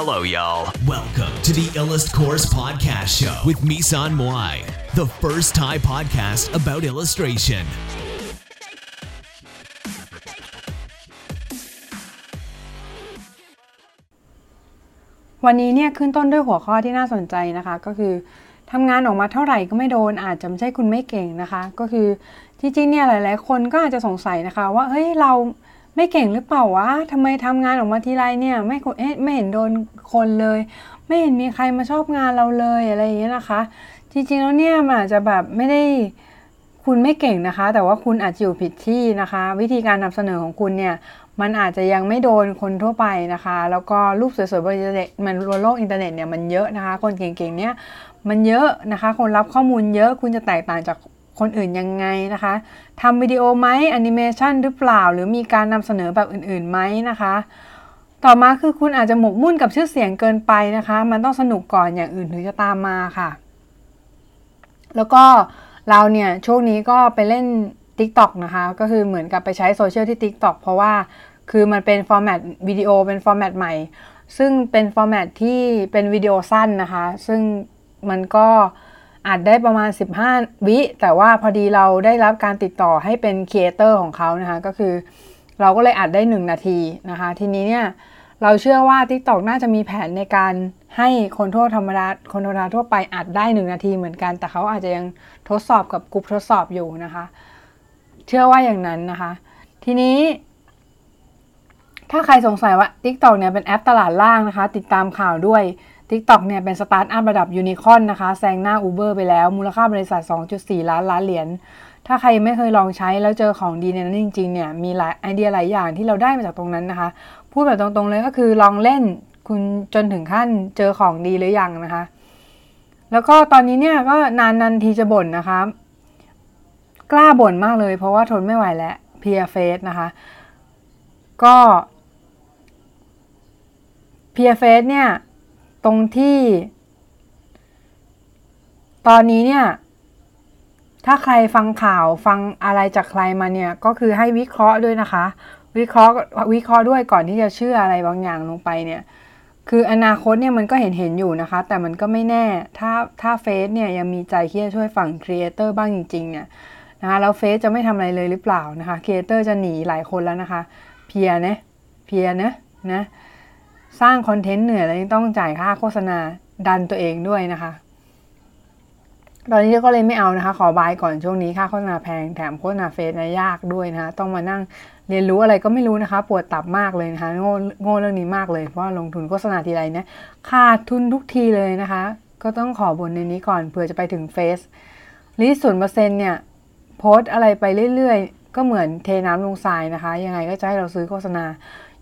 Hello, y'all. Welcome to the Illust Course Podcast Show with Misan Moai, the first Thai podcast about illustration. วันนี้เนี่ยขึ้นต้นด้วยหัวข้อที่น่าสนใจนะคะ ก็คือทำงานออกมาเท่าไหร่ก็ไม่โดนอาจจะไม่ใช่คุณไม่เก่งนะคะ ก็คือจริงๆเนี่ยหลาย ๆ คนก็อาจจะสงสัยนะคะ ว่าเฮ้ยเรา ไม่เก่งหรือเปล่าวะทำไมทำงานออกมาทีไรเนี่ย ไม่เอ๊ะไม่เห็นโดนคนเลย ไม่เห็นมีใครมาชอบงานเราเลยอะไรอย่างเงี้ยนะคะ จริงๆแล้วเนี่ยมันอาจจะแบบไม่ได้คุณไม่เก่งนะคะ แต่ว่าคุณอาจจะอยู่ผิดที่นะคะ วิธีการนำเสนอของคุณเนี่ยมันอาจจะยังไม่โดนคนทั่วไปนะคะ แล้วก็รูปสวยๆบนอินเทอร์เน็ตมันบนโลกอินเทอร์เน็ตเนี่ยมันเยอะนะคะ คนเก่งๆเนี่ยมันเยอะนะคะ คนรับข้อมูลเยอะคุณจะแตกต่างจาก คนอื่นยังไงนะคะทำวิดีโอไหมแอนิเมชันหรือเปล่า หรือมีการนำเสนอแบบอื่นๆไหมนะคะ ต่อมาคือคุณอาจจะหมกมุ่นกับชื่อเสียงเกินไปนะคะ มันต้องสนุกก่อนอย่างอื่นถึงจะตามมาค่ะ แล้วก็เราเนี่ยช่วงนี้ก็ไปเล่น TikTok นะคะ ก็คือเหมือนกับไปใช้โซเชียลที่ TikTok เพราะว่าคือมันเป็น format วิดีโอเป็น format ใหม่ ซึ่งเป็น format ที่เป็นวิดีโอสั้นนะคะ ซึ่งมันก็ อัดได้ประมาณ 15 วิ แต่ว่าพอดีเราได้รับการติดต่อให้เป็นครีเอเตอร์ของเขานะคะก็คือ เราก็เลยอัดได้ 1 นาทีนะคะ ทีนี้เนี่ยเราเชื่อว่า TikTok น่าจะมีแผนในการให้คนทั่วธรรมดาคนธรรมดาทั่วไปอัดได้ 1 นาทีเหมือนกัน แต่เขาอาจจะยังทดสอบกับกลุ่มทดสอบอยู่นะคะ เชื่อว่าอย่างนั้นนะคะ ทีนี้ ถ้าใครสงสัยว่า TikTok เนี่ยเป็นแอปตลาดล่างนะคะ ติดตามข่าวด้วย TikTok เนี่ยเป็นสตาร์ทอัพระดับยูนิคอนนะคะแซงหน้า Uber ไปแล้ว มูลค่าบริษัท 2.4 ล้านล้านเหรียญถ้าใครไม่เคยลองใช้แล้วเจอของดีในนั้นจริงๆเนี่ยมีหลายไอเดียหลายอย่างที่เราได้มาจากตรงนั้นนะคะ พูดแบบตรงๆเลยก็คือลองเล่นคุณจนถึงขั้นเจอของดีหรือยังนะคะ แล้วก็ตอนนี้เนี่ยก็นานนันทีจะบ่นนะคะ กล้าบ่นมากเลย เพราะว่าทนไม่ไหวแล้วเพียเฟสนะคะก็เพียเฟสเนี่ย ตรงที่ ตอนนี้เนี่ย ถ้าใครฟังข่าวฟังอะไรจากใครมาเนี่ย ก็คือให้วิเคราะห์ด้วยนะคะ วิเคราะห์วิเคราะห์ด้วยก่อนที่จะเชื่ออะไรบางอย่างลงไปเนี่ย คืออนาคตเนี่ยมันก็เห็นเห็นอยู่นะคะ แต่มันก็ไม่แน่ ถ้าถ้าเฟสเนี่ยยังมีใจที่จะช่วยฝั่งครีเอเตอร์บ้างจริงๆเนี่ยนะคะแล้วเฟสจะไม่ทำอะไรเลยหรือเปล่านะคะครีเอเตอร์จะหนีหลายคนแล้วนะคะ เพียนะเพียนะนะ สร้างคอนเทนต์เหนื่อยแล้วยังต้องจ่ายค่าโฆษณาดันตัวเองด้วยนะคะ ตอนนี้ก็เลยไม่เอานะคะ ขอบายก่อนช่วงนี้ค่าโฆษณาแพงแถมโฆษณาเฟซนะยากด้วยนะคะ ต้องมานั่งเรียนรู้อะไรก็ไม่รู้นะคะ ปวดตับมากเลยนะคะ โง่โง่เรื่องนี้มากเลย เพราะว่าลงทุนโฆษณาทีไรเนี่ยขาดทุนทุกทีเลยนะคะ ก็ต้องขอบ่นในนี้ก่อนเผื่อจะไปถึงเฟซ reach ศูนย์เปอร์เซ็นต์เนี่ยโพสต์อะไรไปเรื่อยๆ ก็เหมือนเทน้ำลงทรายนะคะ ยังไงก็จะให้เราซื้อโฆษณา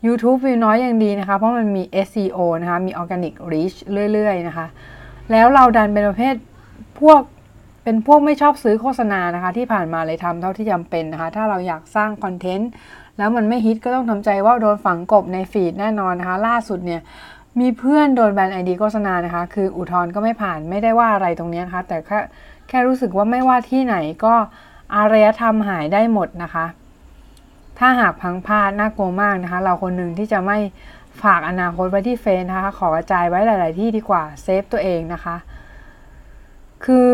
YouTube วิวน้อยอย่างดีนะคะ เพราะมันมี SEO นะคะ มี Organic Reach เรื่อยๆนะคะ แล้วเราดันเป็นประเภทพวกเป็นพวกไม่ชอบซื้อโฆษณานะคะ ที่ผ่านมาเลยทำเท่าที่จำเป็นนะคะ ถ้าเราอยากสร้างคอนเทนต์แล้วมันไม่ฮิตก็ต้องทำใจว่าโดนฝังกลบใน feed แน่นอนนะคะ ล่าสุดเนี่ยมีเพื่อนโดนแบนไอดีโฆษณานะคะ คืออุทธรณ์ก็ไม่ผ่านไม่ได้ว่าอะไรตรงนี้นะคะ แต่แค่แค่รู้สึกว่าไม่ว่าที่ไหนก็อารยธรรมหายได้หมดนะคะ ถ้าหากพังพลาดน่ากลัวมากนะคะ เราคนหนึ่งที่จะไม่ฝากอนาคตไว้ที่เฟซนะคะ ขอกระจายไว้หลาย ๆ ที่ดีกว่าเซฟตัวเองนะคะ คือ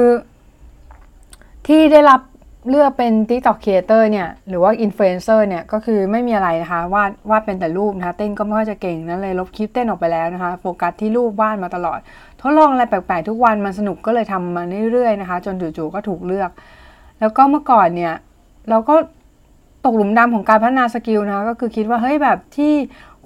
ที่ได้รับเลือกเป็น TikTok Creator เนี่ย หรือว่า Influencer เนี่ย ก็คือไม่มีอะไรนะคะ วาดวาดเป็นแต่รูปนะคะ เต้นก็ไม่ค่อยจะเก่งนั้นเลยลบคลิปเต้นออกไปแล้วนะคะ โฟกัสที่รูปวาดมาตลอด ทดลองอะไรแปลก ๆ ทุกวันมันสนุกก็เลยทำมาเรื่อย ๆ นะคะ จนจู่ ๆ ก็ถูกเลือก แล้วก็เมื่อก่อนเนี่ย เราก็ ตกหลุมดำของการพัฒนาสกิลนะคะก็คือคิดว่าเฮ้ยแบบที่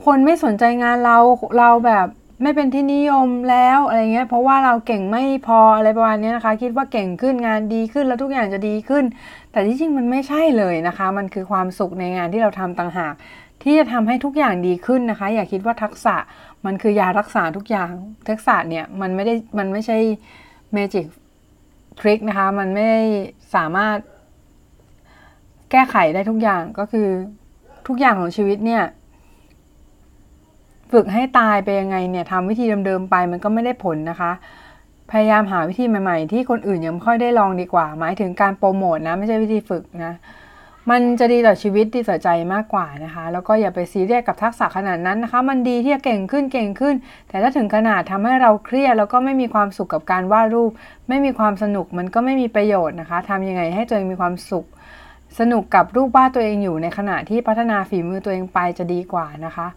คนไม่สนใจงานเราเราแบบไม่เป็นที่นิยมแล้วอะไรเงี้ยเพราะว่าเราเก่งไม่พออะไรประมาณนี้นะคะ คิดว่าเก่งขึ้นงานดีขึ้นแล้วทุกอย่างจะดีขึ้น แต่ที่จริงมันไม่ใช่เลยนะคะ มันคือความสุขในงานที่เราทำต่างหาก ที่จะทำให้ทุกอย่างดีขึ้นนะคะ อย่าคิดว่าทักษะมันคือยารักษาทุกอย่างทักษะเนี่ยมันไม่ได้มันไม่ใช่เมจิกทริคนะคะมันไม่สามารถ แก้ไขได้ทุกอย่างก็คือทุกอย่างของชีวิตเนี่ย ฝึกให้ตายไปยังไงเนี่ยทำวิธีเดิมๆไปมันก็ไม่ได้ผลนะคะ พยายามหาวิธีใหม่ๆ ที่คนอื่นยังไม่ค่อยได้ลองดีกว่า หมายถึงการโปรโมทนะไม่ใช่วิธีฝึกนะมันจะดีต่อชีวิตดีต่อใจมากกว่านะคะ แล้วก็อย่าไปซีเรียสกับทักษะขนาดนั้นนะคะ มันดีที่จะเก่งขึ้นเก่งขึ้น แต่ถ้าถึงขนาดทำให้เราเครียดแล้วก็ไม่มีความสุขกับการวาดรูป ไม่มีความสนุกมันก็ไม่มีประโยชน์นะคะทำยังไงให้ตัวเองมีความสุข สนุกกับรูปวาดตัวเองอยู่ในขณะที่พัฒนาฝีมือตัวเองไปจะดีกว่านะคะ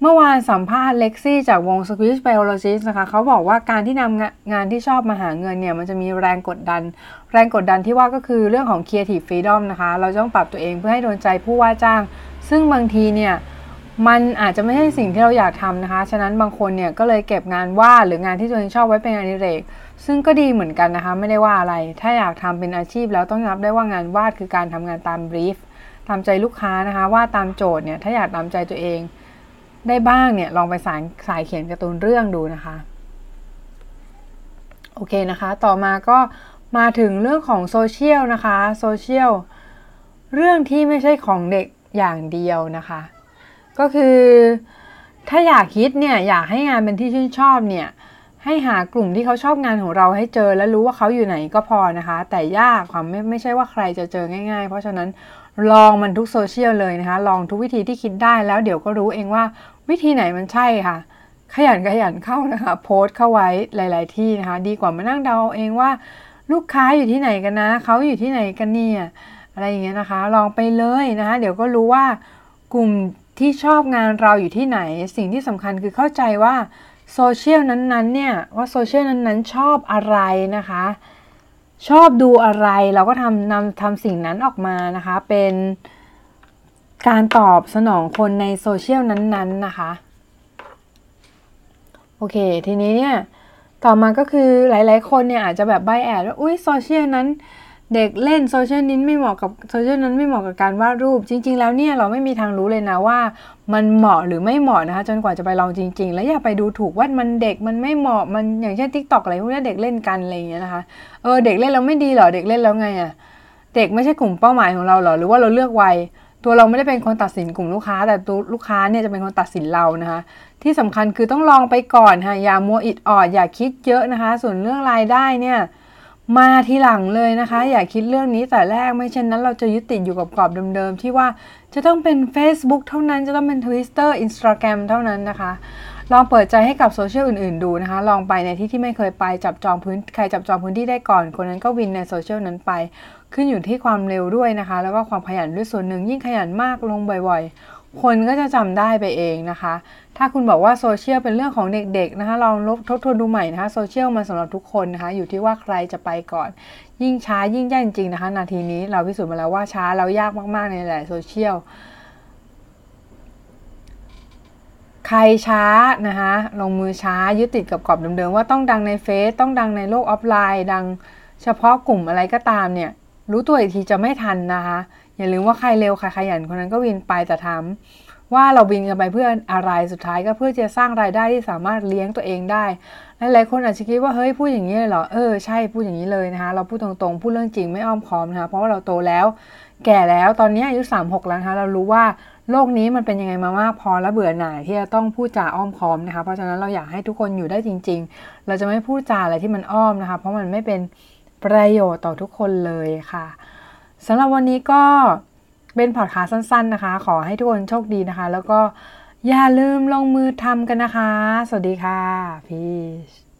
เมื่อวานสัมภาษณ์เล็กซี่จากวง Squish Biologist นะคะ เขาบอกว่าการที่นำงานที่ชอบมาหาเงินเนี่ย มันจะมีแรงกดดัน แรงกดดันที่ว่าก็คือเรื่องของ Creative Freedom นะคะ เราต้องปรับตัวเองเพื่อให้โดนใจผู้ว่าจ้าง ซึ่งบางทีเนี่ย มันอาจจะไม่ใช่สิ่งที่เราอยากทำนะคะ ฉะนั้นบางคนเนี่ยก็เลยเก็บงานวาดหรืองานที่ตัวเองชอบไว้เป็นงานอดิเรก ซึ่งก็ดีเหมือนกันนะคะ ไม่ได้ว่าอะไร ถ้าอยากทำเป็นอาชีพแล้วต้องรับได้ว่างานวาดคือการทำงานตามบรีฟ ตามใจลูกค้านะคะ วาดตามโจทย์เนี่ย ถ้าอยากตามใจตัวเอง ได้บ้างเนี่ย ลองไปสายสายเขียนการ์ตูนเรื่องดูนะคะ โอเคนะคะ ต่อมาก็มาถึงเรื่องของโซเชียลนะคะ โซเชียล เรื่องที่ไม่ใช่ของเด็กอย่างเดียวนะคะ ก็คือถ้าอยากคิดเนี่ยอยากให้งานเป็นที่ชื่นชอบเนี่ยให้หากลุ่มที่เขาชอบงานของเราให้เจอและรู้ว่าเขาอยู่ไหนก็พอนะคะ แต่ยากความไม่ไม่ใช่ว่าใครจะเจอง่าย ๆ เพราะฉะนั้นลองมันทุกโซเชียลเลยนะคะ ลองทุกวิธีที่คิดได้แล้วเดี๋ยวก็รู้เองว่าวิธีไหนมันใช่ค่ะ ขยันขยันเข้านะคะ โพสต์เข้าไว้หลาย ๆ ที่นะคะ ดีกว่ามานั่งเดาเองว่า ลูกค้าอยู่ที่ไหนกันนะเขาอยู่ที่ไหนกันเนี่ยอะไรอย่างเงี้ยนะคะ ลองไปเลยนะคะ เดี๋ยวก็รู้ว่ากลุ่ม ที่ชอบงานเราอยู่ที่ไหน สิ่งที่สำคัญคือเข้าใจว่าโซเชียลนั้นๆเนี่ยว่าโซเชียลนั้นๆชอบอะไรนะคะ ชอบดูอะไรเราก็ทำนำทำสิ่งนั้นออกมานะคะ เป็นการตอบสนองคนในโซเชียลนั้นๆนะคะโอเค ทีนี้เนี่ยต่อมาก็คือหลายๆคนเนี่ยอาจจะแบบ bias ว่าอุ้ยโซเชียลนั้น เด็กเล่นโซเชียลนี้ไม่เหมาะกับโซเชียลนั้นไม่เหมาะกับการวาดรูป จริง ๆ แล้วเนี่ยเราไม่มีทางรู้เลยนะว่า มันเหมาะหรือไม่เหมาะนะคะ จนกว่าจะไปลองจริง ๆ แล้วอย่าไปดูถูกว่ามันเด็กมันไม่เหมาะมันอย่างเช่น TikTok อะไรพวกนี้เด็กเล่นกันอะไรอย่างเงี้ยนะคะเออเด็กเล่นแล้วไม่ดีหรอเด็กเล่นแล้วไงอะ่ะเด็กไม่ใช่กลุ่มเป้าหมายของเราหรอหรือว่าเราเลือกวัยตัวเราไม่ได้เป็นคนตัดสินกลุ่มลูกค้า แต่ตัวลูกค้าเนี่ยจะเป็นคนตัดสินเรานะคะ ที่สำคัญคือต้องลองไปก่อนค่ะอย่ามัวอิดออดอย่าคิดเยอะนะคะ ส่วนเรื่องรายได้เนี่ย มาทีหลังเลยนะคะ อย่าคิดเรื่องนี้แต่แรกไม่เช่นนั้นเราจะยึดติดอยู่กับกรอบเดิมๆที่ว่าจะต้องเป็น Facebook เท่านั้นจะต้องเป็น Twitter Instagram เท่านั้นนะคะ ลองเปิดใจให้กับโซเชียลอื่นๆดูนะคะ ลองไปในที่ที่ไม่เคยไปจับจองพื้นใครจับจองพื้นที่ได้ก่อน คนนั้นก็วินในโซเชียลนั้นไป ขึ้นอยู่ที่ความเร็วด้วยนะคะ แล้วก็ความขยันด้วยส่วนหนึ่งยิ่งขยันมากลงบ่อยๆ คนก็จะจำได้ไปเองนะคะ ถ้าคุณบอกว่าโซเชียลเป็นเรื่องของเด็กๆนะคะ ลองลบทบทวนดูใหม่นะคะ โซเชียลมันสำหรับทุกคนนะคะ อยู่ที่ว่าใครจะไปก่อน ยิ่งช้ายิ่งยากจริงๆนะคะ นาทีนี้เราพิสูจน์มาแล้วว่าช้าแล้วยากมากๆในหลายโซเชียล ใครช้านะคะ ลงมือช้ายึดติดกับกรอบเดิมๆว่าต้องดังในเฟซ ต้องดังในโลกออฟไลน์ ดังเฉพาะกลุ่มอะไรก็ตามเนี่ย รู้ตัวอีกทีจะไม่ทันนะคะ อย่าลืมว่าใครเร็วใครขยันคนนั้นก็วินไปแต่ทำว่าเราวินกันไปเพื่ออะไรสุดท้ายก็เพื่อจะสร้างรายได้ที่สามารถเลี้ยงตัวเองได้หลายๆคนอาจจะคิดว่าเฮ้ยพูดอย่างนี้เลยเหรอเออใช่พูดอย่างนี้เลยนะคะเราพูดตรงๆพูดเรื่องจริงไม่อ้อมค้อมนะคะเพราะว่าเราโตแล้ว แก่แล้วตอนนี้อายุสามหกแล้วนะคะเรารู้ว่าโลกนี้มันเป็นยังไงมามากพอและเบื่อหน่ายที่จะต้องพูดจาอ้อมค้อมนะคะเพราะฉะนั้นเราอยากให้ทุกคนอยู่ได้จริง ๆ เราจะไม่พูดจาอะไรที่มันอ้อมนะคะเพราะมันไม่เป็นประโยชน์ต่อทุกคนเลยค่ะ สำหรับวันนี้ก็เป็นพอดคาส์สั้น ๆนะคะ ขอให้ทุกคนโชคดีนะคะ แล้วก็อย่าลืมลงมือทำกันนะคะ สวัสดีค่ะพีช